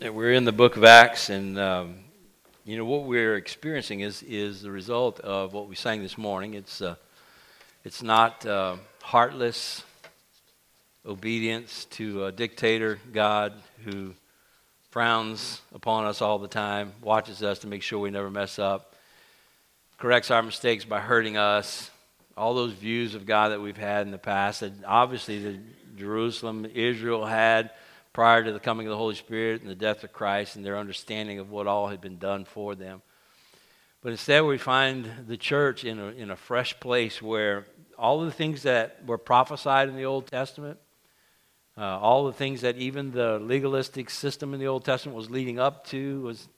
we're in the book of Acts, and um, you know what we're experiencing is is the result of what we sang this morning. It's uh, it's not uh, heartless obedience to a dictator God who frowns upon us all the time, watches us to make sure we never mess up, corrects our mistakes by hurting us. All those views of God that we've had in the past, that obviously the Jerusalem, Israel had prior to the coming of the Holy Spirit and the death of Christ and their understanding of what all had been done for them. But instead, we find the church in a, in a fresh place where all the things that were prophesied in the Old Testament, uh, all the things that even the legalistic system in the Old Testament was leading up to, was,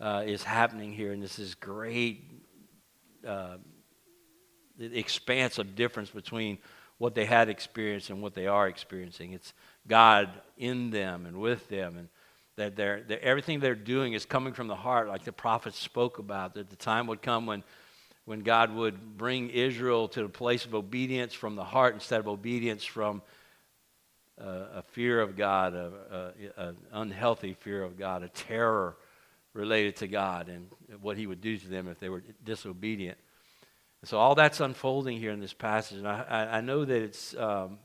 uh, is happening here. And this is great uh, expanse of difference between what they had experienced and what they are experiencing. It's God in them and with them, and that they're, everything they're doing is coming from the heart, like the prophets spoke about. That the time would come when, when God would bring Israel to a place of obedience from the heart instead of obedience from uh, a fear of God, an unhealthy fear of God, a terror related to God and what He would do to them if they were disobedient. so all that's unfolding here in this passage, and I, I know that it's um,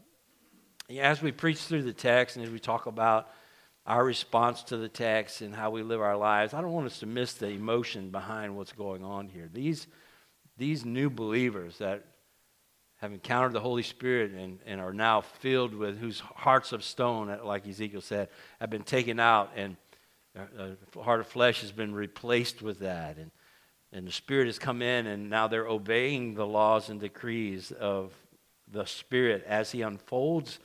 as we preach through the text and as we talk about our response to the text and how we live our lives, I don't want us to miss the emotion behind what's going on here. These, these new believers that have encountered the Holy Spirit and, and are now filled with, whose hearts of stone, like Ezekiel said, have been taken out, and uh, a heart of flesh has been replaced with that. And, and the Spirit has come in, and now they're obeying the laws and decrees of the Spirit as He unfolds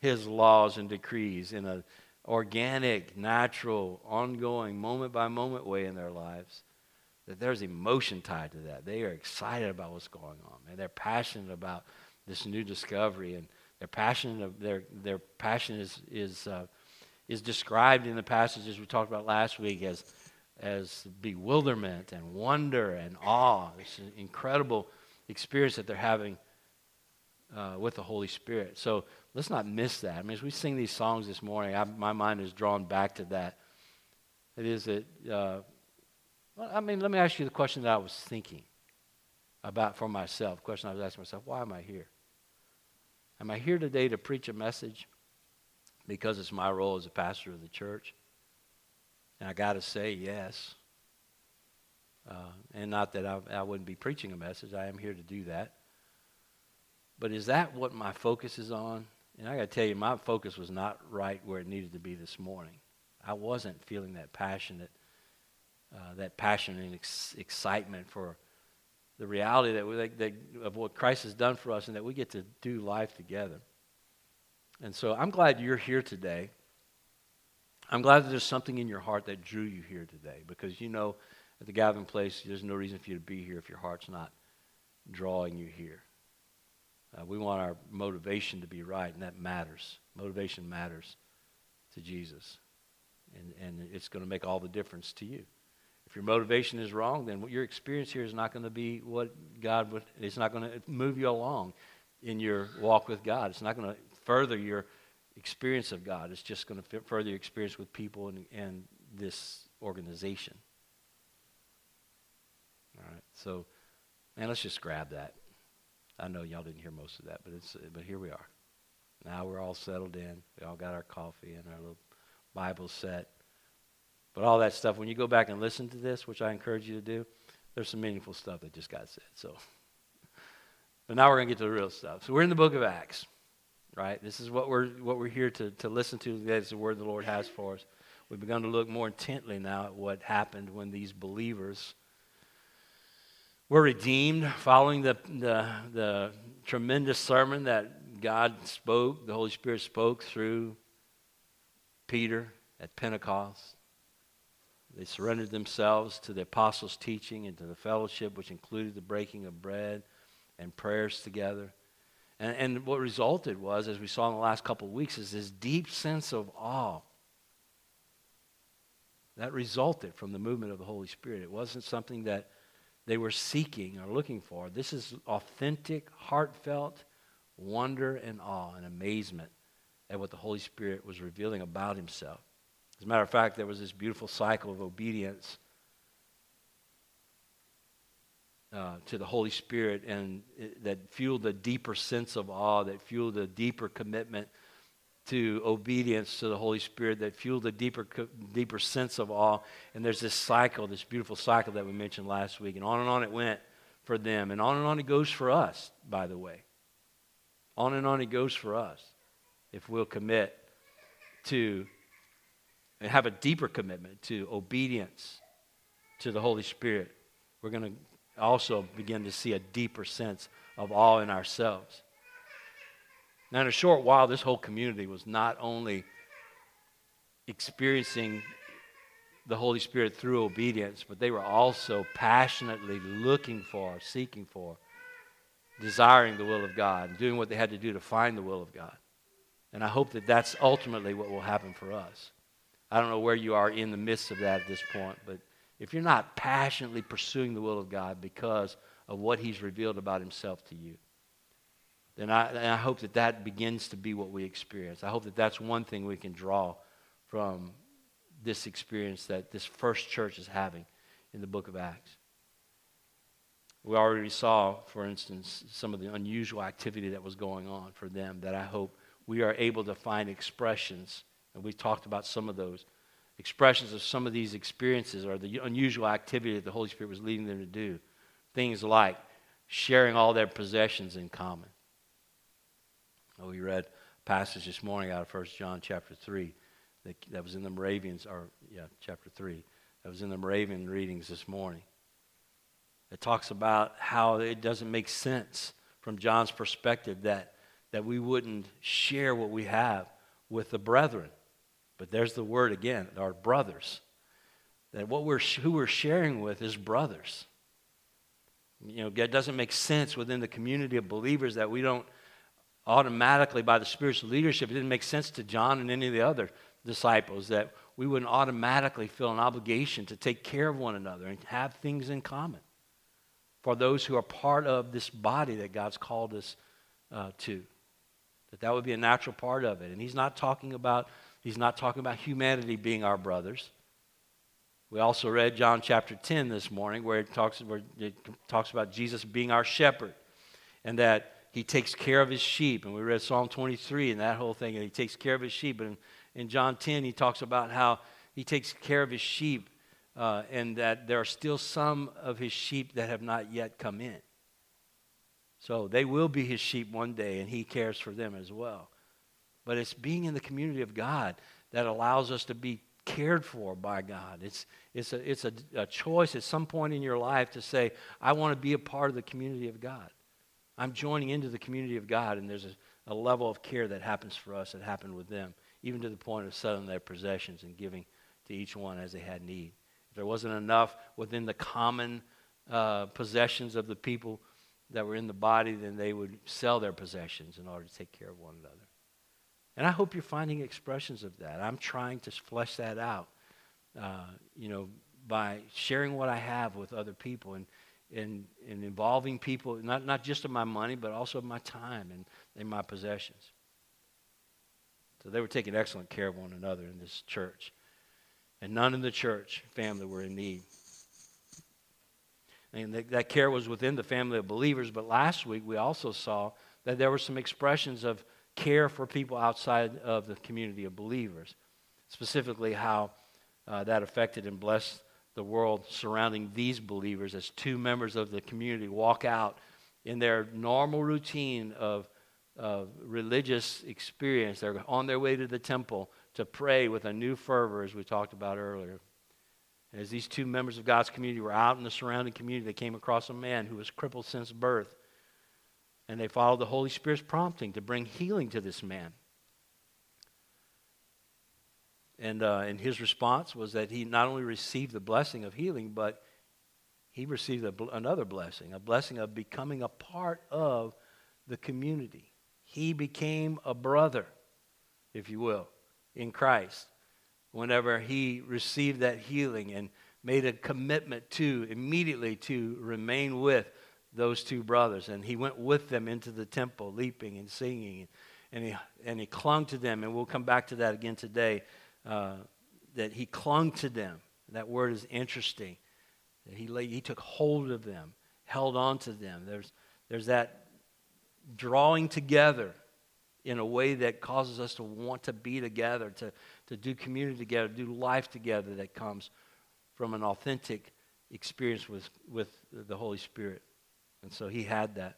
his laws and decrees in an organic, natural, ongoing, moment by moment way in their lives. That there's emotion tied to that. They are excited about what's going on, and they're passionate about this new discovery, and their passion of their their passion is is uh, is described in the passages we talked about last week as as bewilderment and wonder and awe. It's an incredible experience that they're having uh, with the Holy Spirit. So let's not miss that. I mean, as we sing these songs this morning, I, my mind is drawn back to that. It is that, uh, I mean, let me ask you the question that I was thinking about for myself. The question I was asking myself why am I here? Am I here today to preach a message because it's my role as a pastor of the church? And I got to say, yes. Uh, and not that I, I wouldn't be preaching a message, I am here to do that. But is that what my focus is on? And I got to tell you, my focus was not right where it needed to be this morning. I wasn't feeling that passionate, uh, that passion and ex- excitement for the reality that, we, that, that of what Christ has done for us and that we get to do life together. And so I'm glad you're here today. I'm glad that there's something in your heart that drew you here today because you know at the gathering place, there's no reason for you to be here if your heart's not drawing you here. Uh, we want our motivation to be right, and that matters. Motivation matters to Jesus. And, and it's going to make all the difference to you. If your motivation is wrong, then what your experience here is not going to be what God would, it's not going to move you along in your walk with God. It's not going to further your experience of God. It's just going to further your experience with people and, and this organization. All right, so, man, let's just grab that. I know y'all didn't hear most of that, but it's but here we are. Now we're all settled in. We all got our coffee and our little Bible set. But all that stuff, when you go back and listen to this, which I encourage you to do, there's some meaningful stuff that just got said. So, but now we're going to get to the real stuff. So we're in the book of Acts, right? This is what we're what we're here to to listen to. That is the word the Lord has for us. We've begun to look more intently now at what happened when these believers we're redeemed following the, the, the tremendous sermon that God spoke, the Holy Spirit spoke through Peter at Pentecost. They surrendered themselves to the apostles' teaching and to the fellowship, which included the breaking of bread and prayers together. And, and what resulted was, as we saw in the last couple of weeks, is this deep sense of awe that resulted from the movement of the Holy Spirit. It wasn't something that they were seeking or looking for. This is authentic, heartfelt wonder and awe and amazement at what the Holy Spirit was revealing about himself. As a matter of fact, there was this beautiful cycle of obedience uh, to the Holy Spirit and it, that fueled a deeper sense of awe, that fueled a deeper commitment to obedience to the Holy Spirit, that fueled a deeper, deeper sense of awe. And there's this cycle, this beautiful cycle that we mentioned last week. And on and on it went for them. And on and on it goes for us, by the way. On and on it goes for us if we'll commit to and have a deeper commitment to obedience to the Holy Spirit. We're going to also begin to see a deeper sense of awe in ourselves. Now, in a short while, this whole community was not only experiencing the Holy Spirit through obedience, but they were also passionately looking for, seeking for, desiring the will of God, and doing what they had to do to find the will of God. And I hope that that's ultimately what will happen for us. I don't know where you are in the midst of that at this point, but if you're not passionately pursuing the will of God because of what He's revealed about Himself to you, then I, and I hope that that begins to be what we experience. I hope that that's one thing we can draw from this experience that this first church is having in the book of Acts. We already saw, for instance, some of the unusual activity that was going on for them that I hope we are able to find expressions, and we talked about some of those expressions of some of these experiences or the unusual activity that the Holy Spirit was leading them to do. Things like sharing all their possessions in common. Oh, we read passage this morning out of 1 John chapter 3 that, that was in the Moravians, or yeah, chapter 3, that was in the Moravian readings this morning. It talks about how it doesn't make sense from John's perspective that, that we wouldn't share what we have with the brethren. But there's the word again, our brothers. That what we're who we're sharing with is brothers. You know, it doesn't make sense within the community of believers that we don't automatically, by the spiritual leadership, it didn't make sense to John and any of the other disciples that we wouldn't automatically feel an obligation to take care of one another and have things in common for those who are part of this body that God's called us uh, to. That that would be a natural part of it. And he's not talking about He's not talking about humanity being our brothers. We also read John chapter 10 this morning where it talks, where it talks about Jesus being our shepherd and that he takes care of his sheep. And we read Psalm 23 and that whole thing, and he takes care of his sheep. And in John 10, he talks about how he takes care of his sheep uh, and that there are still some of his sheep that have not yet come in. So they will be his sheep one day, and he cares for them as well but it's being in the community of God that allows us to be cared for by God. It's, it's, a, it's a, a choice at some point in your life to say, I want to be a part of the community of God. I'm joining into the community of God, and there's a, a level of care that happens for us that happened with them, even to the point of selling their possessions and giving to each one as they had need. If there wasn't enough within the common uh, possessions of the people that were in the body, then they would sell their possessions in order to take care of one another. And I hope you're finding expressions of that. I'm trying to flesh that out, uh, you know, by sharing what I have with other people and, and involving people, not, not just of my money, but also of my time and, and my possessions. So they were taking excellent care of one another in this church. And none in the church family were in need. And that care was within the family of believers, but last week we also saw that there were some expressions of care for people outside of the community of believers. Specifically, how uh, that affected and blessed the world surrounding these believers as two members of the community walk out in their normal routine of, of religious experience. They're on their way to the temple to pray with a new fervor, as we talked about earlier. As these two members of God's community were out in the surrounding community, they came across a man who was crippled since birth and they followed the Holy Spirit's prompting to bring healing to this man. And, uh, and his response was that he not only received the blessing of healing, but he received a, another blessing, a blessing of becoming a part of the community. He became a brother, if you will, in Christ whenever he received that healing and made a commitment to immediately to remain with those two brothers. And he went with them into the temple, leaping and singing. And he, and he clung to them. And we'll come back to that again today. Uh, that he clung to them. That word is interesting. That he, he took hold of them, held on to them. There's, there's that drawing together in a way that causes us to want to be together, to, to do community together, do life together that comes from an authentic experience with, with the Holy Spirit. And so he had that.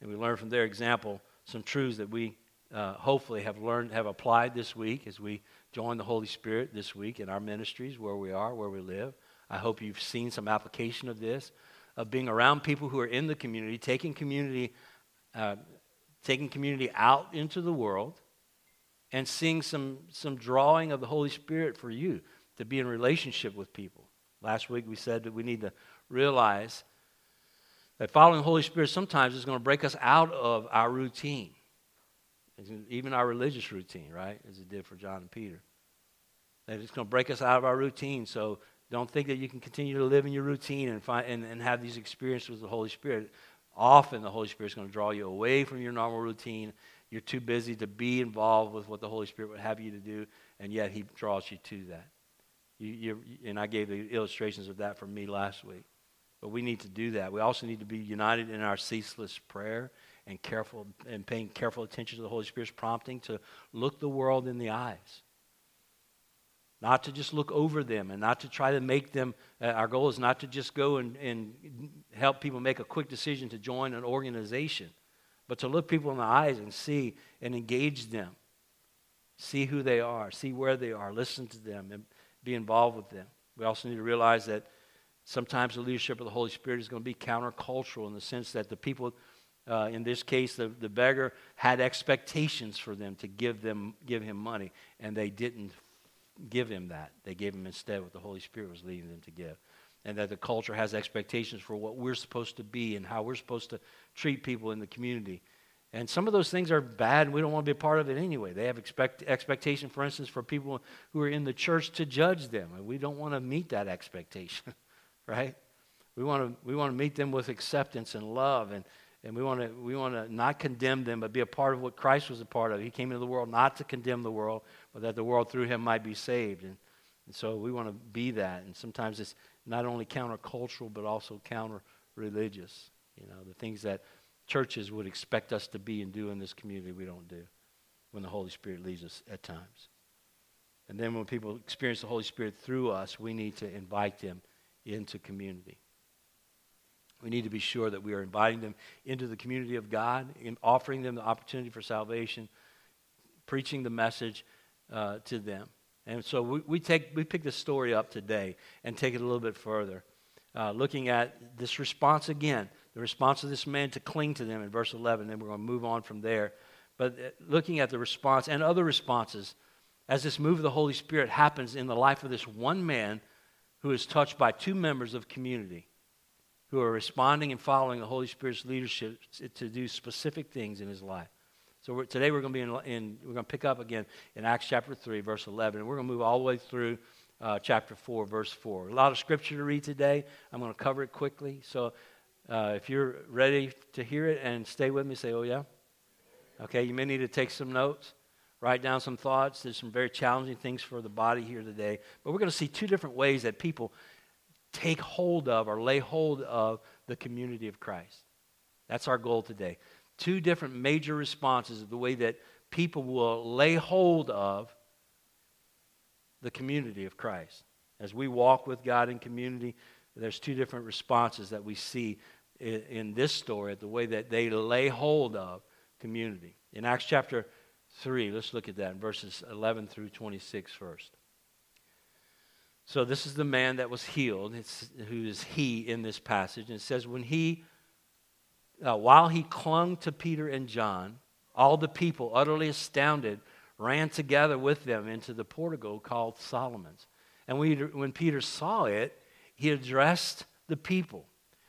And we learned from their example some truths that we uh, hopefully have learned, have applied this week as we join the Holy Spirit this week in our ministries, where we are, where we live. I hope you've seen some application of this, of being around people who are in the community, taking community, uh, taking community out into the world, and seeing some, some drawing of the Holy Spirit for you to be in relationship with people. Last week we said that we need to realize that following the Holy Spirit sometimes is going to break us out of our routine, even our religious routine, right? As it did for John and Peter. That it's going to break us out of our routine. So don't think that you can continue to live in your routine and, find, and, and have these experiences with the Holy Spirit. Often the Holy Spirit is going to draw you away from your normal routine. You're too busy to be involved with what the Holy Spirit would have you to do, and yet He draws you to that. You, you, and I gave the illustrations of that for me last week. But we need to do that. We also need to be united in our ceaseless prayer and careful and paying careful attention to the Holy Spirit's prompting to look the world in the eyes. Not to just look over them and not to try to make them. Uh, our goal is not to just go and, and help people make a quick decision to join an organization, but to look people in the eyes and see and engage them. See who they are, see where they are, listen to them, and be involved with them. We also need to realize that Sometimes the leadership of the Holy Spirit is going to be countercultural in the sense that the people, uh, in this case, the, the beggar had expectations for them to give them give him money, and they didn't give him that. They gave him instead what the Holy Spirit was leading them to give. And that the culture has expectations for what we're supposed to be and how we're supposed to treat people in the community. And some of those things are bad, and we don't want to be a part of it anyway. They have expect, expectation, for instance, for people who are in the church to judge them, and we don't want to meet that expectation. right? We want to we want to meet them with acceptance and love, and, and we want to we want to not condemn them, but be a part of what Christ was a part of. He came into the world not to condemn the world, but that the world through him might be saved. And, and so we want to be that. And sometimes it's not only countercultural, but also counter religious. You know, the things that churches would expect us to be and do in this community, we don't do when the Holy Spirit leads us at times. And then when people experience the Holy Spirit through us, we need to invite them into community. We need to be sure that we are inviting them into the community of God, in offering them the opportunity for salvation, preaching the message uh, to them. And so we, we, take, we pick this story up today and take it a little bit further, uh, looking at this response again, the response of this man to cling to them in verse 11. Then we're going to move on from there. But uh, looking at the response and other responses as this move of the Holy Spirit happens in the life of this one man who is touched by two members of community who are responding and following the Holy Spirit's leadership to do specific things in his life. So we're, today we're going to be in, in, we're going to pick up again in Acts chapter 3, verse 11, and we're going to move all the way through uh, chapter 4, verse 4. A lot of scripture to read today. I'm going to cover it quickly. So uh, if you're ready to hear it and stay with me, say, oh, yeah. Okay, you may need to take some notes write down some thoughts. There's some very challenging things for the body here today. But we're going to see two different ways that people take hold of or lay hold of the community of Christ. That's our goal today. Two different major responses of the way that people will lay hold of the community of Christ. As we walk with God in community, there's two different responses that we see in, in this story, the way that they lay hold of community. In Acts chapter 3. Let's look at that in verses 11 through 26 first. So this is the man that was healed. It's, who is he in this passage? And it says, when he, uh, while he clung to Peter and John, all the people, utterly astounded, ran together with them into the portico called Solomon's. And we, when Peter saw it, he addressed the people.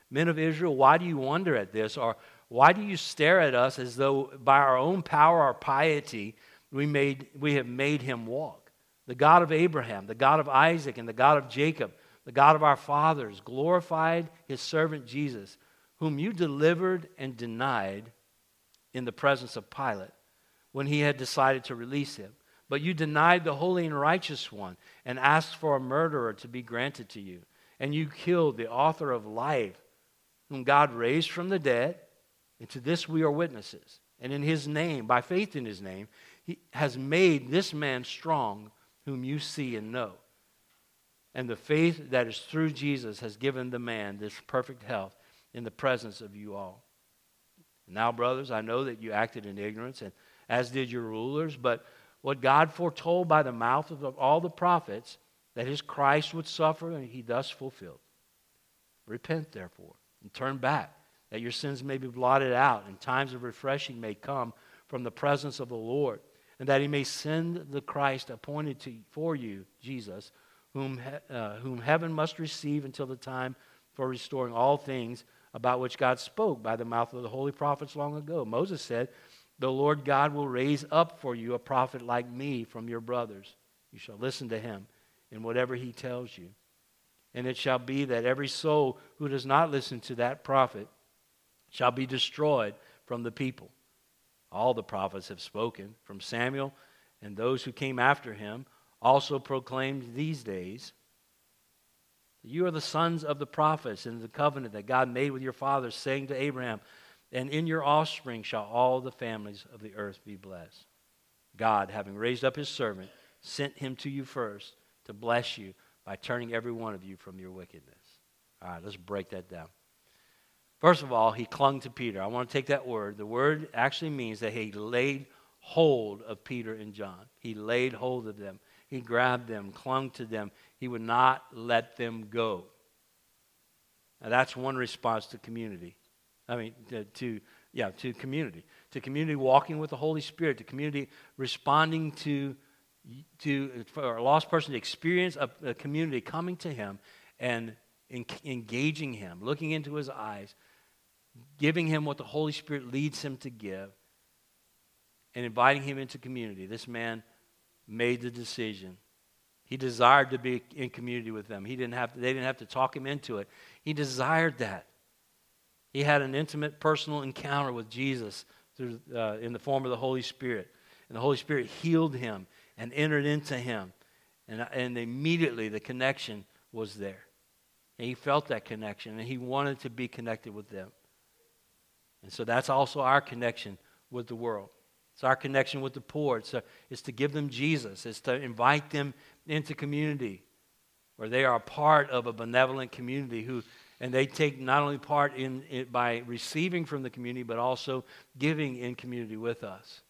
Men of Israel, why do you wonder at this? Or why do you stare at us as though by our own power or piety we, made, we have made him walk? The God of Abraham, the God of Isaac, and the God of Jacob, the God of our fathers, glorified his servant Jesus, whom you delivered and denied in the presence of Pilate when he had decided to release him. But you denied the holy and righteous one and asked for a murderer to be granted to you. And you killed the author of life, whom God raised from the dead. And to this we are witnesses. And in his name, by faith in his name, he has made this man strong, whom you see and know. And the faith that is through Jesus has given the man this perfect health in the presence of you all. Now, brothers, I know that you acted in ignorance, and as did your rulers, but what God foretold by the mouth of all the prophets that his Christ would suffer, and he thus fulfilled. Repent, therefore, and turn back, that your sins may be blotted out, and times of refreshing may come from the presence of the Lord, and that he may send the Christ appointed to, for you, Jesus, whom, uh, whom heaven must receive until the time for restoring all things about which God spoke by the mouth of the holy prophets long ago. Moses said, The Lord God will raise up for you a prophet like me from your brothers. You shall listen to him in whatever he tells you. And it shall be that every soul who does not listen to that prophet shall be destroyed from the people. All the prophets have spoken, from Samuel and those who came after him also proclaimed these days. You are the sons of the prophets in the covenant that God made with your fathers, saying to Abraham, And in your offspring shall all the families of the earth be blessed. God, having raised up his servant, sent him to you first to bless you by turning every one of you from your wickedness. All right, let's break that down. First of all, he clung to Peter. I want to take that word. The word actually means that he laid hold of Peter and John. He laid hold of them. He grabbed them, clung to them. He would not let them go. Now, that's one response to community. I mean, to, to, yeah, to community. To community walking with the Holy Spirit, to community responding to, to for a lost person to experience a, a community coming to him and in, engaging him, looking into his eyes, giving him what the Holy Spirit leads him to give, and inviting him into community. This man made the decision. He desired to be in community with them. He didn't have to, they didn't have to talk him into it. He desired that. He had an intimate personal encounter with Jesus through, uh, in the form of the Holy Spirit. And the Holy Spirit healed him and entered into him. And, and immediately the connection was there. And he felt that connection and he wanted to be connected with them. And so that's also our connection with the world. It's our connection with the poor. It's, a, it's to give them Jesus. It's to invite them into community where they are part of a benevolent community who and they take not only part in it by receiving from the community but also giving in community with us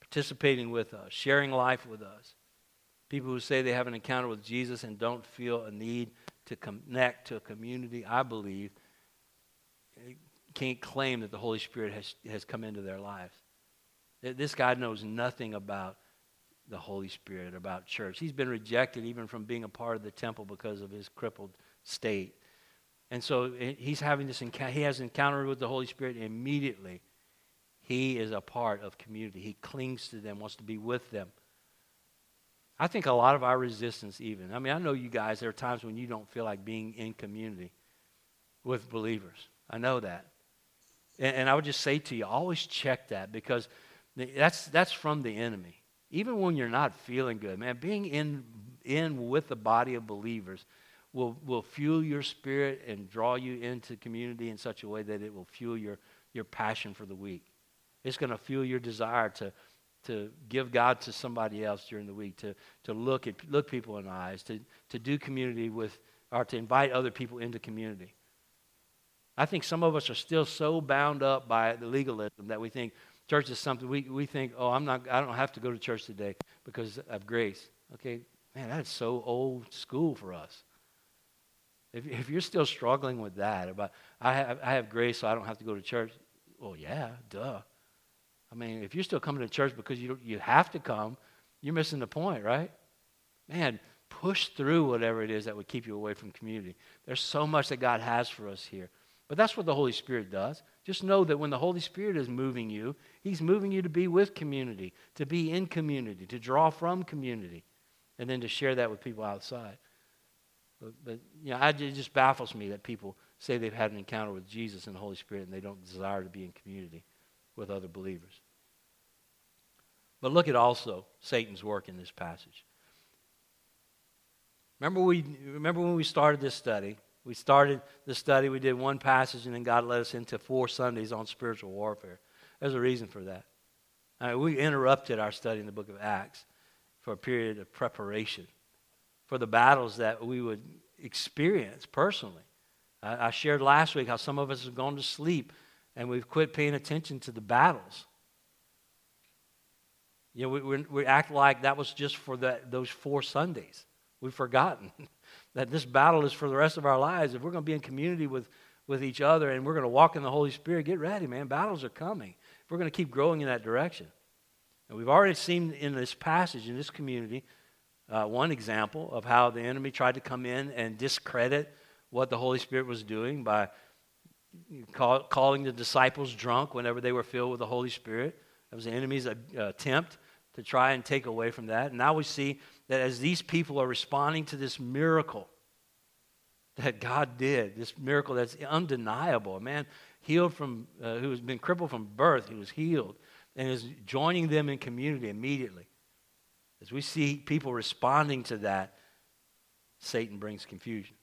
participating with us sharing life with us people who say they have an encounter with jesus and don't feel a need to connect to a community i believe can't claim that the Holy Spirit has, has come into their lives. This guy knows nothing about the Holy Spirit, about church. He's been rejected even from being a part of the temple because of his crippled state. And so eh, he's having this encounter, he has encounter with the Holy Spirit immediately. He is a part of community. He clings to them, wants to be with them. I think a lot of our resistance, even, I mean, I know you guys, there are times when you don't feel like being in community with believers. I know that. And, and I would just say to you, always check that because that's, that's from the enemy. Even when you're not feeling good, man, being in, in with the body of believers will, will fuel your spirit and draw you into community in such a way that it will fuel your, your passion for the week. It's going to fuel your desire to, to give God to somebody else during the week, to, to look at look people in the eyes, to, to do community with, or to invite other people into community. I think some of us are still so bound up by the legalism that we think church is something we, we think, oh, I'm not, I don't have to go to church today because of grace. Okay, man, that's so old school for us. If, if you're still struggling with that, about I have, I have grace, so I don't have to go to church. Well, yeah, duh. I mean, if you're still coming to church because you you have to come, you're missing the point, right? Man, push through whatever it is that would keep you away from community. There's so much that God has for us here. But that's what the Holy Spirit does. Just know that when the Holy Spirit is moving you, He's moving you to be with community, to be in community, to draw from community, and then to share that with people outside. But, but you know, I, it just baffles me that people say they've had an encounter with Jesus and the Holy Spirit and they don't desire to be in community with other believers. But look at also Satan's work in this passage. Remember, we, remember when we started this study? We started the study, we did one passage, and then God led us into four Sundays on spiritual warfare. There's a reason for that. I mean, we interrupted our study in the book of Acts for a period of preparation for the battles that we would experience personally. I, I shared last week how some of us have gone to sleep and we've quit paying attention to the battles. You know, we, we, we act like that was just for the, those four Sundays. We've forgotten that this battle is for the rest of our lives. If we're going to be in community with, with each other and we're going to walk in the Holy Spirit, get ready, man. Battles are coming. If we're going to keep growing in that direction. And we've already seen in this passage, in this community, uh, one example of how the enemy tried to come in and discredit what the Holy Spirit was doing by call, calling the disciples drunk whenever they were filled with the Holy Spirit. That was the enemy's uh, attempt to try and take away from that. And now we see that as these people are responding to this miracle that God did, this miracle that's undeniable, a man healed from, uh, who has been crippled from birth, he was healed, and is joining them in community immediately. As we see people responding to that, Satan brings confusion.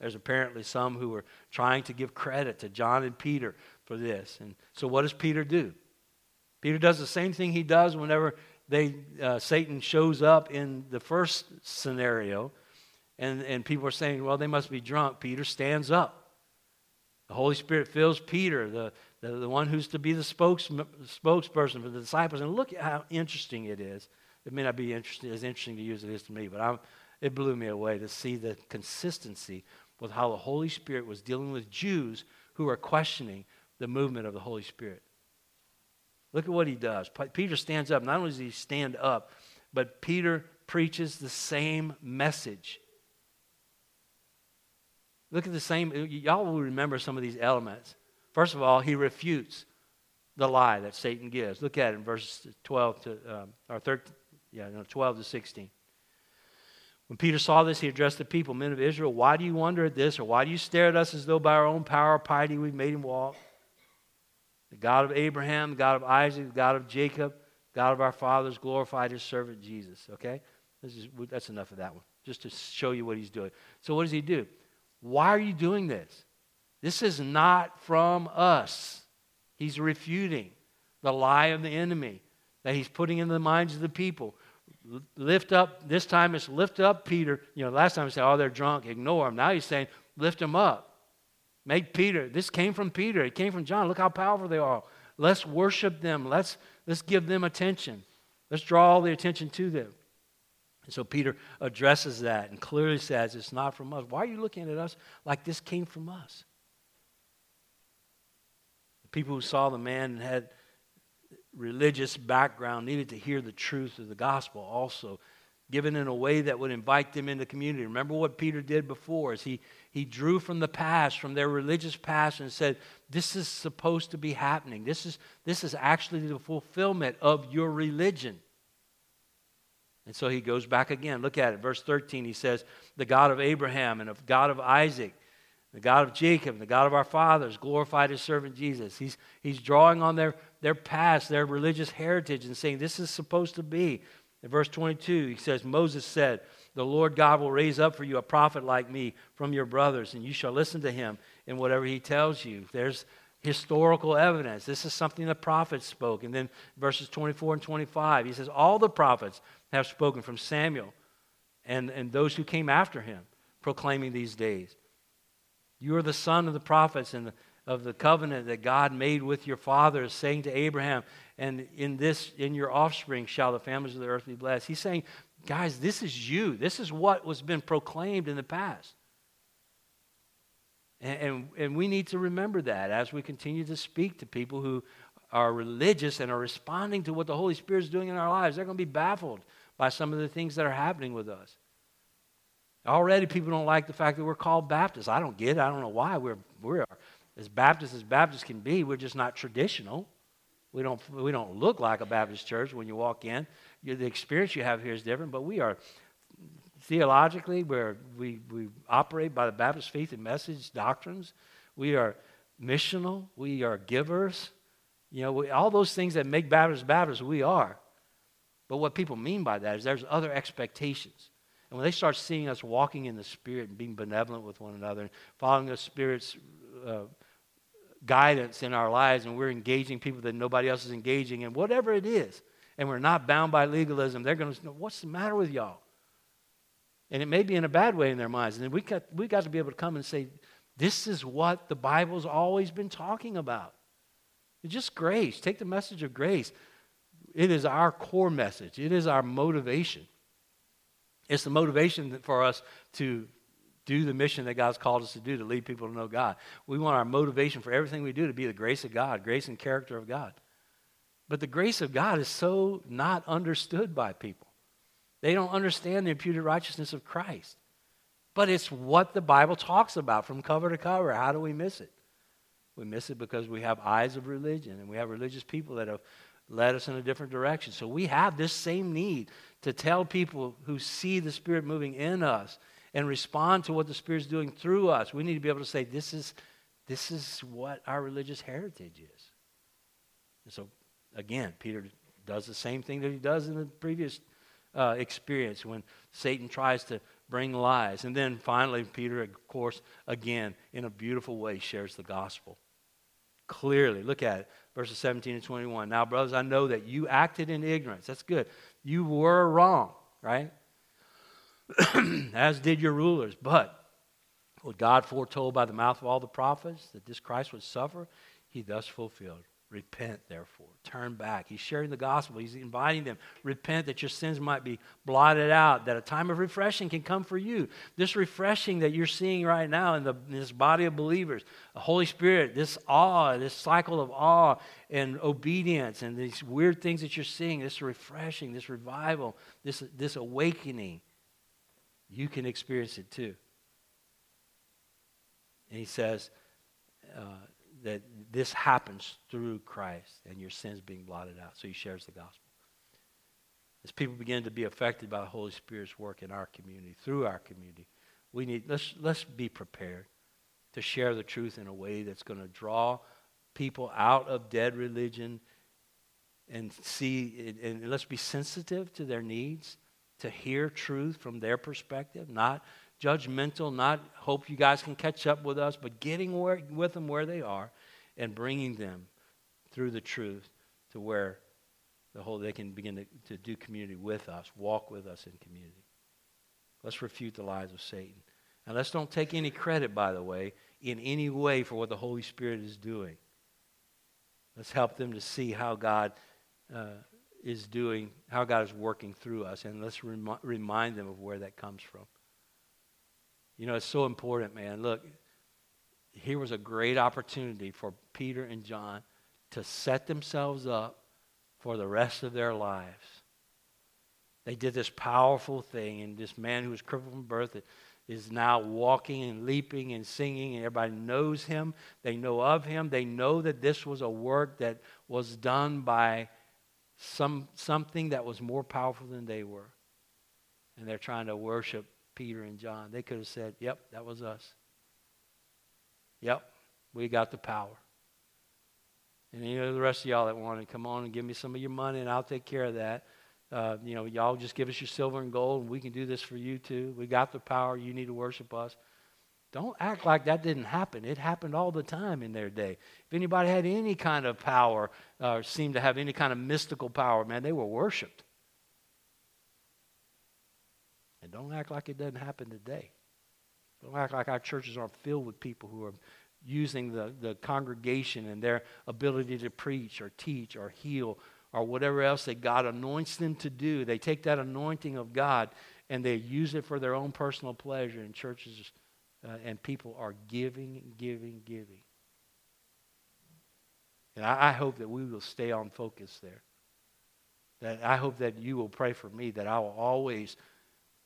There's apparently some who are trying to give credit to John and Peter for this. And so, what does Peter do? Peter does the same thing he does whenever they, uh, Satan shows up in the first scenario, and, and people are saying, well, they must be drunk. Peter stands up. The Holy Spirit fills Peter, the, the, the one who's to be the spokes, spokesperson for the disciples. And look at how interesting it is. It may not be interesting, as interesting to you as it is to me, but I'm, it blew me away to see the consistency with how the Holy Spirit was dealing with Jews who are questioning the movement of the Holy Spirit. Look at what he does. Peter stands up. Not only does he stand up, but Peter preaches the same message. Look at the same, y'all will remember some of these elements. First of all, he refutes the lie that Satan gives. Look at it in verses 12 to, um, or 13, yeah, no, 12 to 16. When Peter saw this, he addressed the people, men of Israel, why do you wonder at this, or why do you stare at us as though by our own power or piety we've made him walk? The God of Abraham, the God of Isaac, the God of Jacob, God of our fathers glorified his servant Jesus. Okay? Is, that's enough of that one, just to show you what he's doing. So, what does he do? Why are you doing this? This is not from us. He's refuting the lie of the enemy that he's putting into the minds of the people. Lift up, this time it's lift up Peter. You know, last time he said, oh, they're drunk, ignore them. Now he's saying, lift them up. Make Peter. This came from Peter. It came from John. Look how powerful they are. Let's worship them. Let's, let's give them attention. Let's draw all the attention to them. And so Peter addresses that and clearly says, It's not from us. Why are you looking at us like this came from us? The people who saw the man and had religious background needed to hear the truth of the gospel also given in a way that would invite them into community. Remember what Peter did before is he, he drew from the past, from their religious past, and said, This is supposed to be happening. This is, this is actually the fulfillment of your religion. And so he goes back again. Look at it. Verse 13, he says, The God of Abraham and of God of Isaac, the God of Jacob, the God of our fathers, glorified his servant Jesus. He's, he's drawing on their, their past, their religious heritage, and saying, This is supposed to be. In verse 22, he says, Moses said, The Lord God will raise up for you a prophet like me from your brothers, and you shall listen to him in whatever he tells you. There's historical evidence. This is something the prophets spoke. And then verses 24 and 25, he says, All the prophets have spoken from Samuel and, and those who came after him, proclaiming these days. You are the son of the prophets and the, of the covenant that God made with your fathers, saying to Abraham, and in this, in your offspring, shall the families of the earth be blessed. He's saying, guys, this is you. This is what was been proclaimed in the past. And, and, and we need to remember that as we continue to speak to people who are religious and are responding to what the Holy Spirit is doing in our lives. They're going to be baffled by some of the things that are happening with us. Already, people don't like the fact that we're called Baptists. I don't get it. I don't know why. We're, we're as Baptist as Baptists can be. We're just not traditional. We don't, we don't look like a Baptist church when you walk in. The experience you have here is different, but we are theologically, where we, we operate by the Baptist faith and message doctrines. We are missional. We are givers. You know, we, all those things that make Baptists Baptists, we are. But what people mean by that is there's other expectations. And when they start seeing us walking in the Spirit and being benevolent with one another and following the Spirit's uh, guidance in our lives, and we're engaging people that nobody else is engaging in, whatever it is, and we're not bound by legalism, they're going to know, what's the matter with y'all? And it may be in a bad way in their minds. And we got, we got to be able to come and say, this is what the Bible's always been talking about. It's just grace. Take the message of grace. It is our core message, it is our motivation. It's the motivation for us to do the mission that God's called us to do, to lead people to know God. We want our motivation for everything we do to be the grace of God, grace and character of God. But the grace of God is so not understood by people. They don't understand the imputed righteousness of Christ. But it's what the Bible talks about from cover to cover. How do we miss it? We miss it because we have eyes of religion and we have religious people that have led us in a different direction. So we have this same need to tell people who see the Spirit moving in us and respond to what the Spirit's doing through us. We need to be able to say, this is, this is what our religious heritage is. And so, again, Peter does the same thing that he does in the previous uh, experience when Satan tries to bring lies. And then finally, Peter, of course, again, in a beautiful way, shares the gospel. Clearly, look at it, verses 17 and 21. Now, brothers, I know that you acted in ignorance. That's good. You were wrong, right? As did your rulers. But what God foretold by the mouth of all the prophets that this Christ would suffer, he thus fulfilled. Repent, therefore. Turn back. He's sharing the gospel. He's inviting them. Repent that your sins might be blotted out, that a time of refreshing can come for you. This refreshing that you're seeing right now in, the, in this body of believers, the Holy Spirit, this awe, this cycle of awe and obedience, and these weird things that you're seeing, this refreshing, this revival, this, this awakening, you can experience it too. And he says, uh, that this happens through Christ and your sins being blotted out. So he shares the gospel. As people begin to be affected by the Holy Spirit's work in our community, through our community, we need let's let's be prepared to share the truth in a way that's going to draw people out of dead religion and see and let's be sensitive to their needs to hear truth from their perspective, not judgmental, not hope you guys can catch up with us, but getting where, with them where they are and bringing them through the truth to where the whole they can begin to, to do community with us, walk with us in community. Let's refute the lies of Satan. And let's don't take any credit, by the way, in any way for what the Holy Spirit is doing. Let's help them to see how God uh, is doing, how God is working through us, and let's rem- remind them of where that comes from. You know, it's so important, man. Look, here was a great opportunity for Peter and John to set themselves up for the rest of their lives. They did this powerful thing, and this man who was crippled from birth is now walking and leaping and singing, and everybody knows him. They know of him. They know that this was a work that was done by some, something that was more powerful than they were. And they're trying to worship Peter and John. They could have said, Yep, that was us. Yep, we got the power. And you know, the rest of y'all that want to come on and give me some of your money, and I'll take care of that. Uh, you know, y'all just give us your silver and gold, and we can do this for you too. We got the power. You need to worship us. Don't act like that didn't happen. It happened all the time in their day. If anybody had any kind of power, or uh, seemed to have any kind of mystical power, man, they were worshiped. And don't act like it doesn't happen today. Don't act like our churches aren't filled with people who are using the, the congregation and their ability to preach or teach or heal or whatever else that God anoints them to do. They take that anointing of God and they use it for their own personal pleasure, and churches uh, and people are giving, giving, giving. And I, I hope that we will stay on focus there. That I hope that you will pray for me, that I will always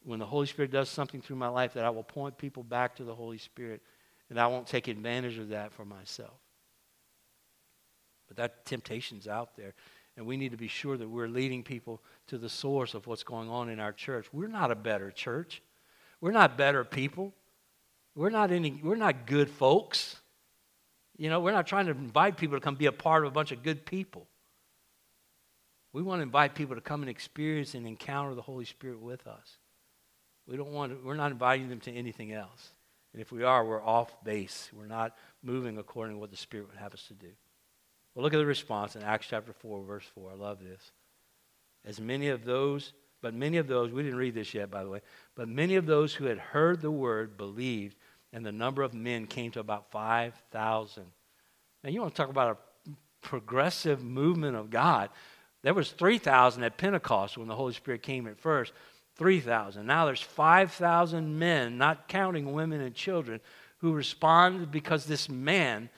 when the Holy Spirit does something through my life, that I will point people back to the Holy Spirit and I won't take advantage of that for myself. But that temptation's out there. And we need to be sure that we're leading people to the source of what's going on in our church. We're not a better church. We're not better people. We're not any we're not good folks. You know, we're not trying to invite people to come be a part of a bunch of good people. We want to invite people to come and experience and encounter the Holy Spirit with us. We don't want to, we're not inviting them to anything else. And if we are, we're off base. We're not moving according to what the Spirit would have us to do. Well, look at the response in Acts chapter 4, verse 4. I love this. As many of those, but many of those, we didn't read this yet, by the way, but many of those who had heard the word believed, and the number of men came to about 5,000. Now, you want to talk about a progressive movement of God. There was 3,000 at Pentecost when the Holy Spirit came at first. 3,000. Now there's 5,000 men, not counting women and children, who respond because this man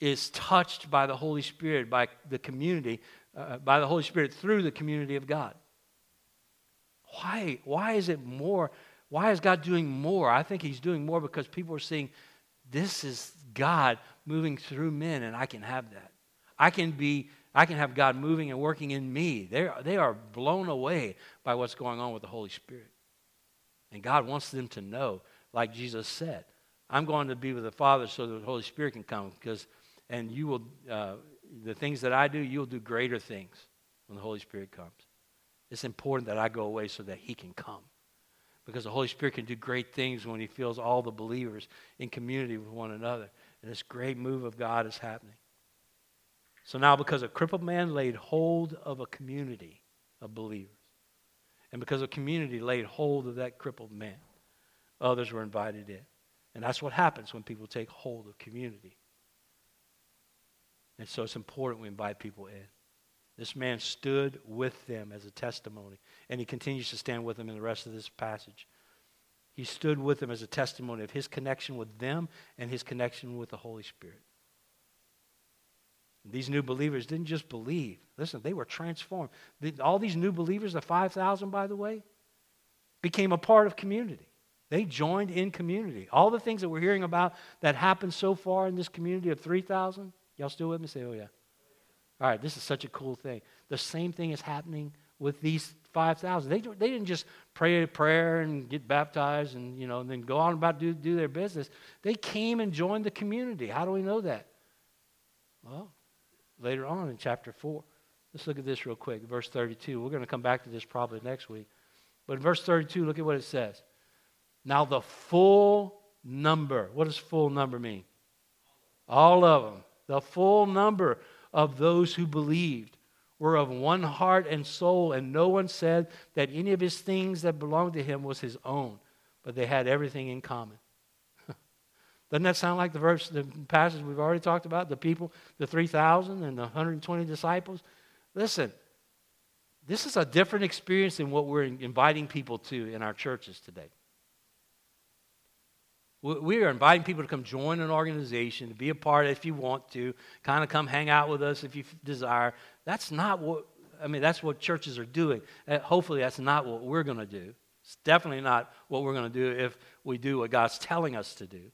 is touched by the Holy Spirit, by the community, uh, by the Holy Spirit through the community of God. Why? Why is it more? Why is God doing more? I think He's doing more because people are seeing this is God moving through men, and I can have that. I can be I can have God moving and working in me. They are, they are blown away by what's going on with the Holy Spirit. And God wants them to know, like Jesus said, I'm going to be with the Father so that the Holy Spirit can come because, and you will, uh, the things that I do, you'll do greater things when the Holy Spirit comes. It's important that I go away so that He can come. Because the Holy Spirit can do great things when He fills all the believers in community with one another. And this great move of God is happening. So now, because a crippled man laid hold of a community of believers, and because a community laid hold of that crippled man, others were invited in. And that's what happens when people take hold of community. And so it's important we invite people in. This man stood with them as a testimony, and he continues to stand with them in the rest of this passage. He stood with them as a testimony of his connection with them and his connection with the Holy Spirit. These new believers didn't just believe. Listen, they were transformed. All these new believers, the 5,000, by the way, became a part of community. They joined in community. All the things that we're hearing about that happened so far in this community of 3,000, y'all still with me? Say, oh, yeah. All right, this is such a cool thing. The same thing is happening with these 5,000. They, they didn't just pray a prayer and get baptized and, you know, and then go on about do, do their business. They came and joined the community. How do we know that? Well, later on in chapter 4. Let's look at this real quick. Verse 32. We're going to come back to this probably next week. But in verse 32, look at what it says. Now, the full number. What does full number mean? All of them. The full number of those who believed were of one heart and soul, and no one said that any of his things that belonged to him was his own, but they had everything in common. Doesn't that sound like the verse, the passage we've already talked about? The people, the 3,000 and the 120 disciples? Listen, this is a different experience than what we're inviting people to in our churches today. We are inviting people to come join an organization, to be a part if you want to, kind of come hang out with us if you desire. That's not what, I mean, that's what churches are doing. Uh, hopefully, that's not what we're going to do. It's definitely not what we're going to do if we do what God's telling us to do.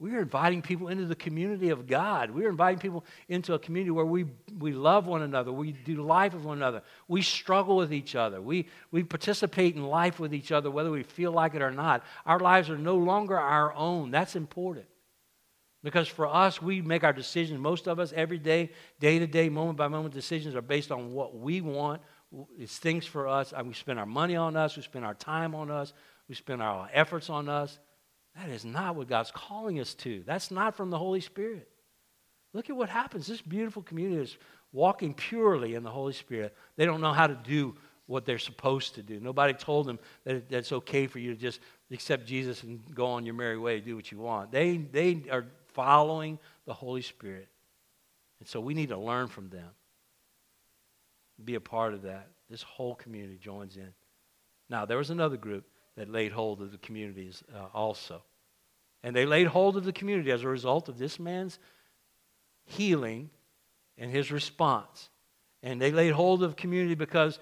We are inviting people into the community of God. We are inviting people into a community where we, we love one another. We do life with one another. We struggle with each other. We, we participate in life with each other, whether we feel like it or not. Our lives are no longer our own. That's important. Because for us, we make our decisions, most of us, every day, day to day, moment by moment decisions are based on what we want. It's things for us. We spend our money on us. We spend our time on us. We spend our efforts on us. That is not what God's calling us to. That's not from the Holy Spirit. Look at what happens. This beautiful community is walking purely in the Holy Spirit. They don't know how to do what they're supposed to do. Nobody told them that it's okay for you to just accept Jesus and go on your merry way, do what you want. They, they are following the Holy Spirit. And so we need to learn from them, be a part of that. This whole community joins in. Now, there was another group that laid hold of the communities uh, also. And they laid hold of the community as a result of this man's healing and his response. And they laid hold of community because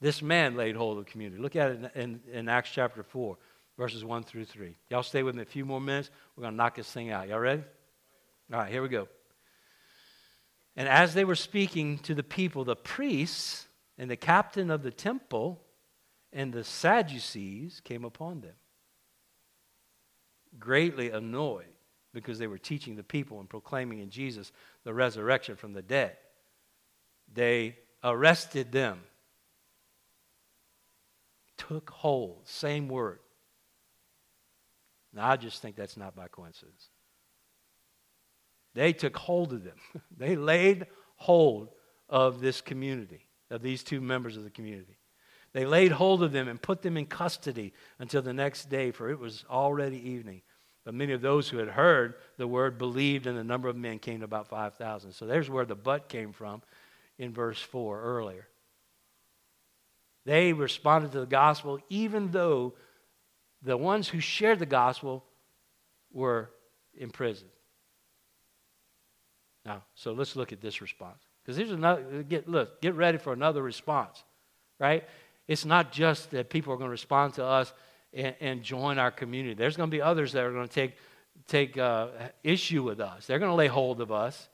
this man laid hold of the community. Look at it in, in, in Acts chapter 4, verses 1 through 3. Y'all stay with me a few more minutes. We're going to knock this thing out. Y'all ready? All right, here we go. And as they were speaking to the people, the priests and the captain of the temple and the Sadducees came upon them, greatly annoyed because they were teaching the people and proclaiming in Jesus the resurrection from the dead. They arrested them. Took hold, same word. Now, I just think that's not by coincidence. They took hold of them, they laid hold of this community, of these two members of the community. They laid hold of them and put them in custody until the next day, for it was already evening. But many of those who had heard the word believed, and the number of men came to about 5,000. So there's where the but came from in verse 4 earlier. They responded to the gospel even though the ones who shared the gospel were imprisoned. Now, so let's look at this response. Because here's another, get, look, get ready for another response, right? It's not just that people are going to respond to us and, and join our community. There's going to be others that are going to take, take uh, issue with us. They're going to lay hold of us,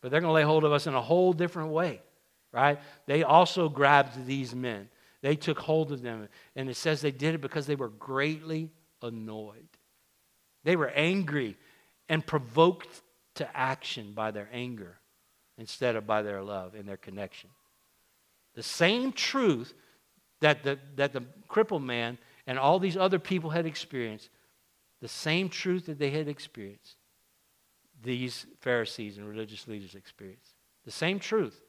but they're going to lay hold of us in a whole different way, right? They also grabbed these men. They took hold of them, and it says they did it because they were greatly annoyed. They were angry and provoked to action by their anger instead of by their love and their connection. The same truth that the, that the crippled man and all these other people had experienced, the same truth that they had experienced, these Pharisees and religious leaders experienced. The same truth.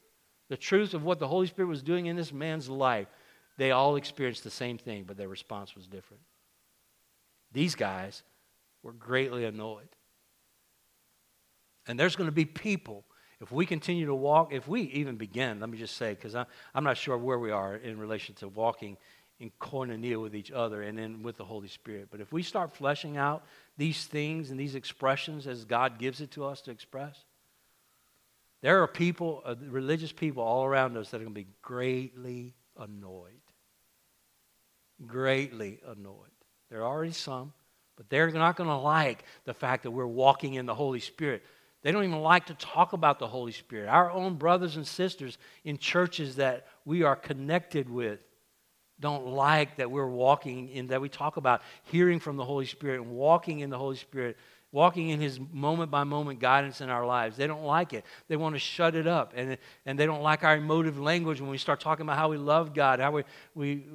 The truth of what the Holy Spirit was doing in this man's life. They all experienced the same thing, but their response was different. These guys were greatly annoyed. And there's going to be people if we continue to walk, if we even begin, let me just say, because I'm not sure where we are in relation to walking in koinonia with each other and then with the Holy Spirit. But if we start fleshing out these things and these expressions as God gives it to us to express, there are people, uh, religious people all around us that are going to be greatly annoyed. Greatly annoyed. There are already some, but they're not going to like the fact that we're walking in the Holy Spirit. They don't even like to talk about the Holy Spirit. Our own brothers and sisters in churches that we are connected with don't like that we're walking in, that we talk about hearing from the Holy Spirit and walking in the Holy Spirit, walking in His moment by moment guidance in our lives. They don't like it. They want to shut it up. And, and they don't like our emotive language when we start talking about how we love God, how we, we,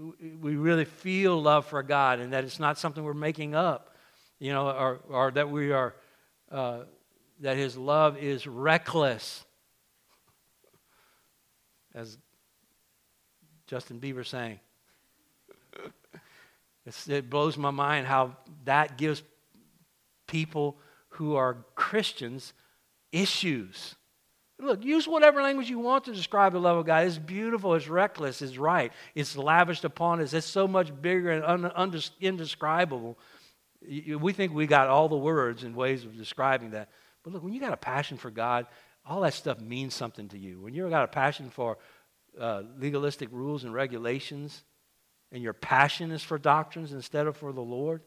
we really feel love for God, and that it's not something we're making up, you know, or, or that we are. Uh, that his love is reckless. As Justin Bieber sang. it blows my mind how that gives people who are Christians issues. Look, use whatever language you want to describe the love of God. It's beautiful, it's reckless, it's right, it's lavished upon us. It's so much bigger and un- indescribable. We think we got all the words and ways of describing that. But look, when you got a passion for God, all that stuff means something to you. When you've got a passion for uh, legalistic rules and regulations, and your passion is for doctrines instead of for the Lord,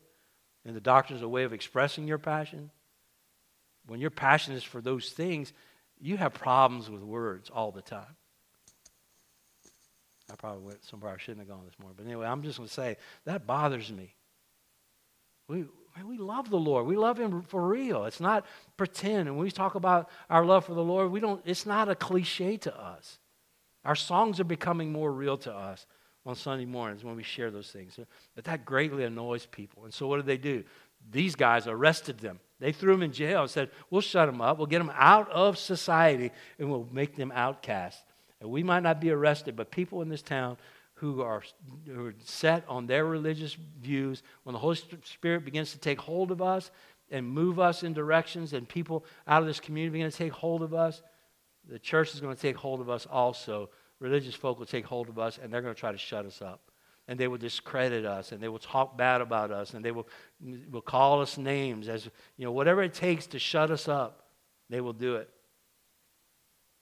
and the doctrine is a way of expressing your passion, when your passion is for those things, you have problems with words all the time. I probably went somewhere I shouldn't have gone this morning. But anyway, I'm just going to say that bothers me. We, we love the Lord. We love Him for real. It's not pretend. And when we talk about our love for the Lord, we don't, it's not a cliche to us. Our songs are becoming more real to us on Sunday mornings when we share those things. But that greatly annoys people. And so what did they do? These guys arrested them. They threw them in jail and said, We'll shut them up. We'll get them out of society and we'll make them outcasts. And we might not be arrested, but people in this town who are, who are set on their religious views, when the Holy Spirit begins to take hold of us and move us in directions, and people out of this community begin to take hold of us, the church is going to take hold of us also. Religious folk will take hold of us, and they're going to try to shut us up. And they will discredit us, and they will talk bad about us, and they will, will call us names as, you know, whatever it takes to shut us up, they will do it.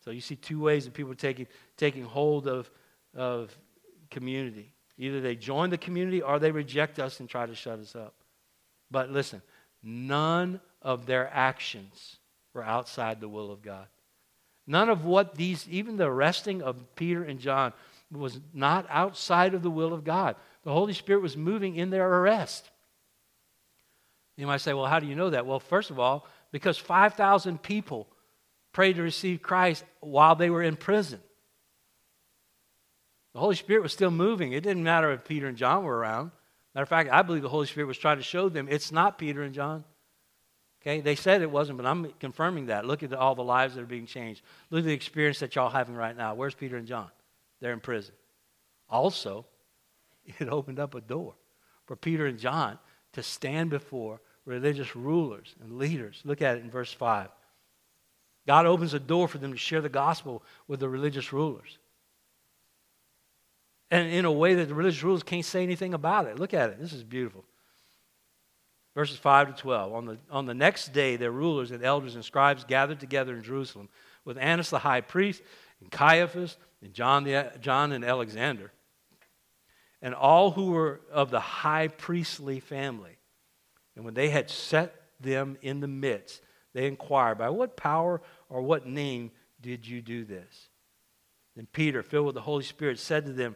So you see two ways that people are taking, taking hold of, of community. Either they join the community or they reject us and try to shut us up. But listen, none of their actions were outside the will of God. None of what these, even the arresting of Peter and John, was not outside of the will of God. The Holy Spirit was moving in their arrest. You might say, well, how do you know that? Well, first of all, because 5,000 people prayed to receive Christ while they were in prison. The Holy Spirit was still moving. It didn't matter if Peter and John were around. Matter of fact, I believe the Holy Spirit was trying to show them it's not Peter and John. Okay, they said it wasn't, but I'm confirming that. Look at all the lives that are being changed. Look at the experience that y'all having right now. Where's Peter and John? They're in prison. Also, it opened up a door for Peter and John to stand before religious rulers and leaders. Look at it in verse 5. God opens a door for them to share the gospel with the religious rulers. And in a way that the religious rulers can't say anything about it. Look at it. This is beautiful verses 5 to 12. On the, on the next day, their rulers and elders and scribes gathered together in Jerusalem with Annas the high priest, and Caiaphas, and John, the, John and Alexander, and all who were of the high priestly family. And when they had set them in the midst, they inquired, By what power or what name did you do this? Then Peter, filled with the Holy Spirit, said to them,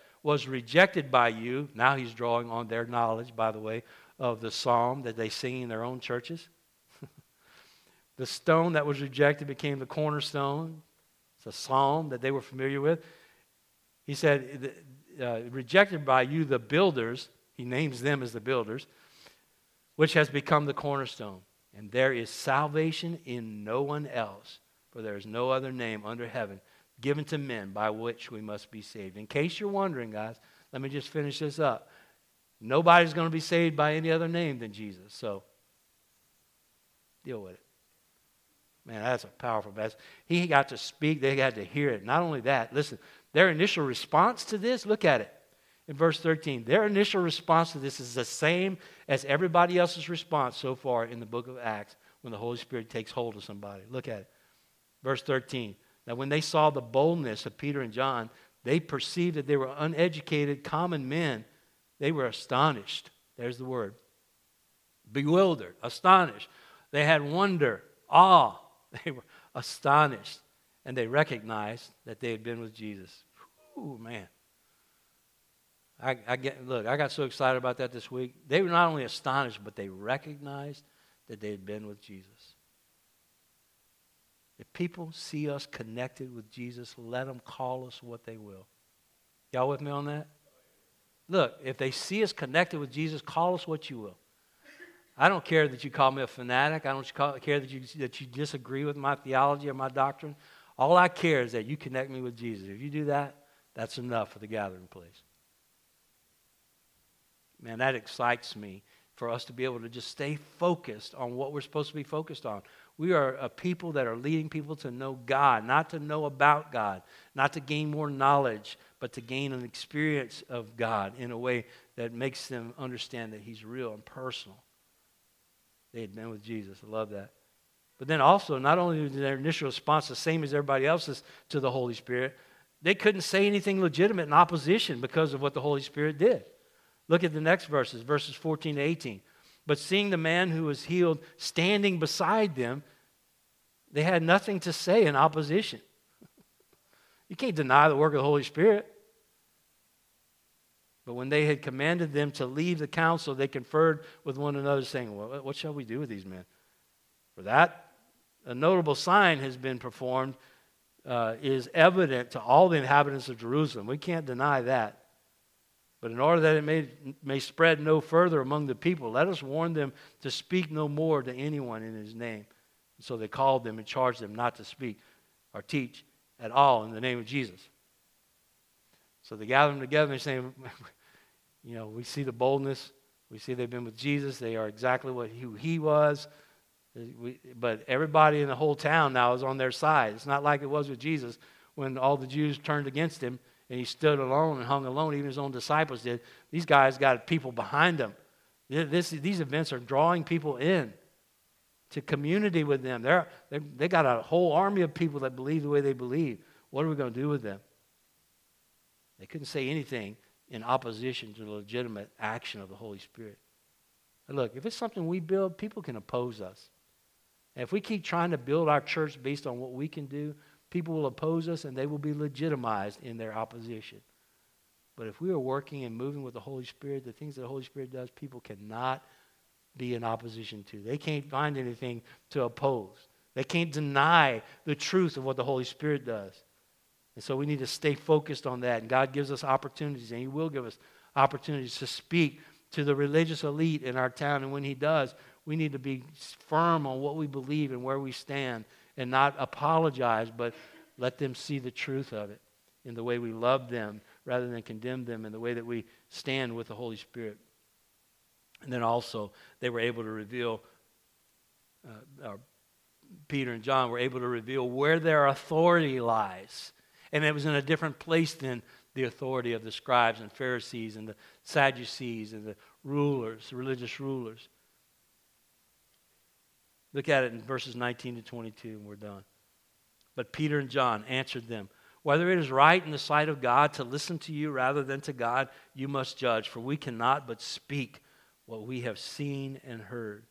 was rejected by you. Now he's drawing on their knowledge, by the way, of the psalm that they sing in their own churches. the stone that was rejected became the cornerstone. It's a psalm that they were familiar with. He said, uh, rejected by you, the builders, he names them as the builders, which has become the cornerstone. And there is salvation in no one else, for there is no other name under heaven given to men by which we must be saved. In case you're wondering, guys, let me just finish this up. Nobody's going to be saved by any other name than Jesus. So deal with it. Man, that's a powerful message. He got to speak, they got to hear it. Not only that, listen, their initial response to this, look at it in verse 13. Their initial response to this is the same as everybody else's response so far in the book of Acts when the Holy Spirit takes hold of somebody. Look at it. Verse 13. Now, when they saw the boldness of Peter and John, they perceived that they were uneducated, common men they were astonished. There's the word. Bewildered, astonished. They had wonder, awe. They were astonished. And they recognized that they had been with Jesus. Ooh, man. I, I get look, I got so excited about that this week. They were not only astonished, but they recognized that they had been with Jesus. If people see us connected with Jesus, let them call us what they will. Y'all with me on that? Look, if they see us connected with Jesus, call us what you will. I don't care that you call me a fanatic. I don't care that you, that you disagree with my theology or my doctrine. All I care is that you connect me with Jesus. If you do that, that's enough for the gathering place. Man, that excites me for us to be able to just stay focused on what we're supposed to be focused on. We are a people that are leading people to know God, not to know about God, not to gain more knowledge, but to gain an experience of God in a way that makes them understand that He's real and personal. They had been with Jesus. I love that. But then also, not only was their initial response the same as everybody else's to the Holy Spirit, they couldn't say anything legitimate in opposition because of what the Holy Spirit did. Look at the next verses, verses 14 to 18. But seeing the man who was healed standing beside them, they had nothing to say in opposition. You can't deny the work of the Holy Spirit. But when they had commanded them to leave the council, they conferred with one another, saying, well, What shall we do with these men? For that, a notable sign has been performed, uh, is evident to all the inhabitants of Jerusalem. We can't deny that. But in order that it may, may spread no further among the people, let us warn them to speak no more to anyone in his name. And so they called them and charged them not to speak or teach at all in the name of Jesus. So they gather them together and say, you know, we see the boldness. We see they've been with Jesus. They are exactly what who he was. We, but everybody in the whole town now is on their side. It's not like it was with Jesus when all the Jews turned against him and he stood alone and hung alone. Even his own disciples did. These guys got people behind them. This, these events are drawing people in to community with them. They're, they they got a whole army of people that believe the way they believe. What are we going to do with them? They couldn't say anything in opposition to the legitimate action of the Holy Spirit. And look, if it's something we build, people can oppose us. And if we keep trying to build our church based on what we can do, people will oppose us and they will be legitimized in their opposition. But if we are working and moving with the Holy Spirit, the things that the Holy Spirit does, people cannot be in opposition to. They can't find anything to oppose. They can't deny the truth of what the Holy Spirit does. And so we need to stay focused on that. And God gives us opportunities, and He will give us opportunities to speak to the religious elite in our town. And when He does, we need to be firm on what we believe and where we stand and not apologize, but let them see the truth of it in the way we love them rather than condemn them in the way that we stand with the Holy Spirit. And then also, they were able to reveal, uh, Peter and John were able to reveal where their authority lies. And it was in a different place than the authority of the scribes and Pharisees and the Sadducees and the rulers, religious rulers. Look at it in verses 19 to 22, and we're done. But Peter and John answered them Whether it is right in the sight of God to listen to you rather than to God, you must judge, for we cannot but speak what we have seen and heard.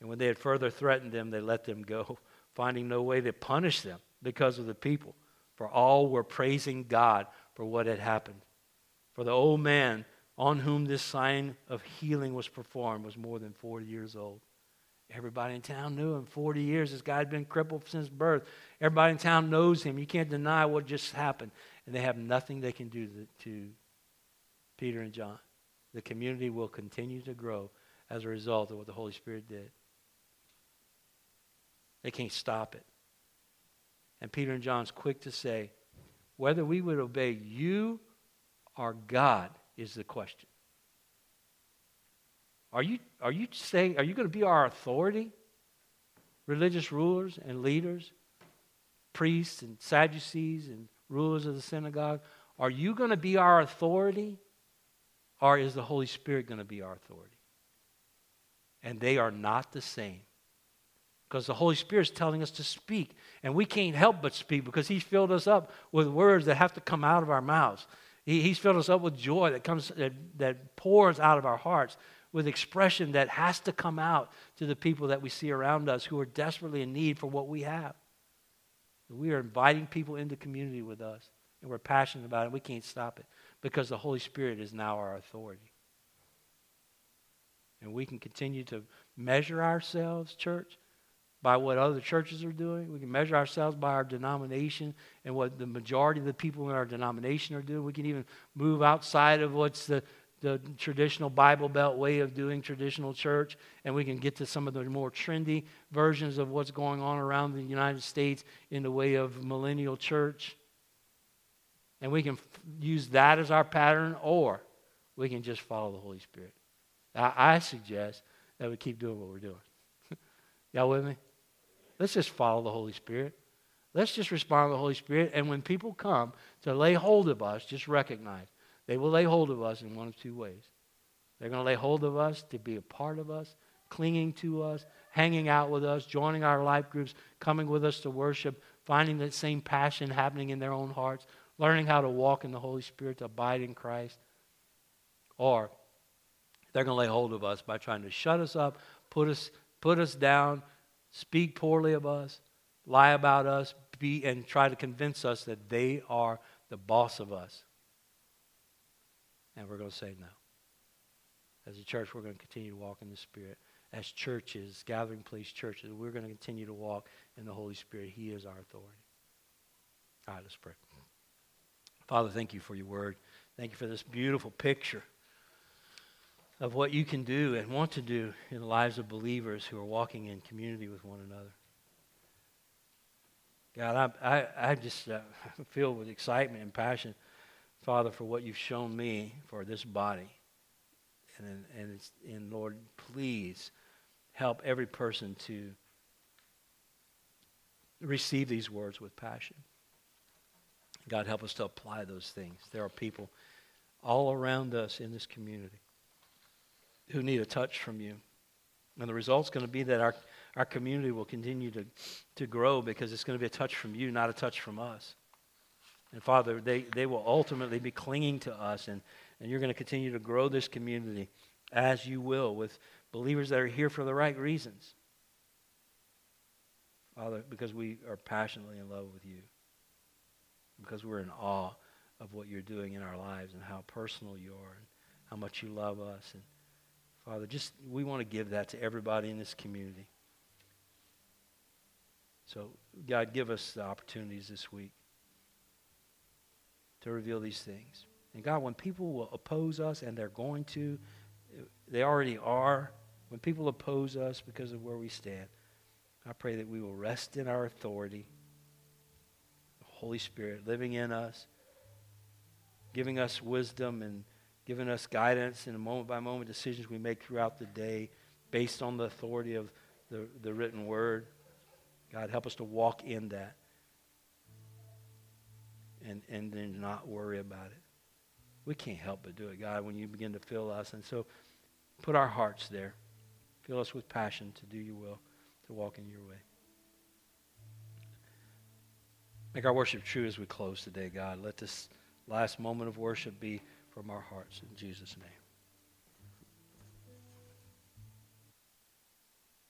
And when they had further threatened them, they let them go, finding no way to punish them because of the people, for all were praising God for what had happened. For the old man on whom this sign of healing was performed was more than 40 years old. Everybody in town knew him. 40 years, this guy had been crippled since birth. Everybody in town knows him. You can't deny what just happened. And they have nothing they can do to, to Peter and John. The community will continue to grow as a result of what the Holy Spirit did. They can't stop it. And Peter and John's quick to say, whether we would obey you or God is the question. Are you, are you saying, are you going to be our authority? Religious rulers and leaders, priests and Sadducees and rulers of the synagogue, are you going to be our authority? Or is the Holy Spirit going to be our authority? And they are not the same. Because the Holy Spirit is telling us to speak. And we can't help but speak because He's filled us up with words that have to come out of our mouths. He, he's filled us up with joy that comes that, that pours out of our hearts with expression that has to come out to the people that we see around us who are desperately in need for what we have. We are inviting people into community with us, and we're passionate about it. We can't stop it because the Holy Spirit is now our authority. And we can continue to measure ourselves, church, by what other churches are doing. We can measure ourselves by our denomination and what the majority of the people in our denomination are doing. We can even move outside of what's the the traditional Bible Belt way of doing traditional church, and we can get to some of the more trendy versions of what's going on around the United States in the way of millennial church. And we can f- use that as our pattern, or we can just follow the Holy Spirit. I, I suggest that we keep doing what we're doing. Y'all with me? Let's just follow the Holy Spirit. Let's just respond to the Holy Spirit. And when people come to lay hold of us, just recognize they will lay hold of us in one of two ways. They're going to lay hold of us to be a part of us, clinging to us, hanging out with us, joining our life groups, coming with us to worship, finding that same passion happening in their own hearts, learning how to walk in the Holy Spirit, to abide in Christ. Or they're going to lay hold of us by trying to shut us up, put us, put us down, speak poorly of us, lie about us, be, and try to convince us that they are the boss of us. And we're going to say no. As a church, we're going to continue to walk in the Spirit. As churches, gathering place churches, we're going to continue to walk in the Holy Spirit. He is our authority. All right, let's pray. Father, thank you for your word. Thank you for this beautiful picture of what you can do and want to do in the lives of believers who are walking in community with one another. God, I, I, I just uh, feel with excitement and passion Father, for what you've shown me for this body. And, and, and Lord, please help every person to receive these words with passion. God, help us to apply those things. There are people all around us in this community who need a touch from you. And the result's going to be that our, our community will continue to, to grow because it's going to be a touch from you, not a touch from us. And Father, they, they will ultimately be clinging to us, and, and you're going to continue to grow this community as you will with believers that are here for the right reasons. Father, because we are passionately in love with you, because we're in awe of what you're doing in our lives and how personal you are and how much you love us. And Father, just we want to give that to everybody in this community. So, God, give us the opportunities this week to reveal these things. And God, when people will oppose us, and they're going to, they already are, when people oppose us because of where we stand, I pray that we will rest in our authority, the Holy Spirit living in us, giving us wisdom and giving us guidance in the moment by moment decisions we make throughout the day based on the authority of the, the written word. God, help us to walk in that and, and then not worry about it. We can't help but do it, God, when you begin to fill us. And so put our hearts there. Fill us with passion to do your will, to walk in your way. Make our worship true as we close today, God. Let this last moment of worship be from our hearts. In Jesus' name.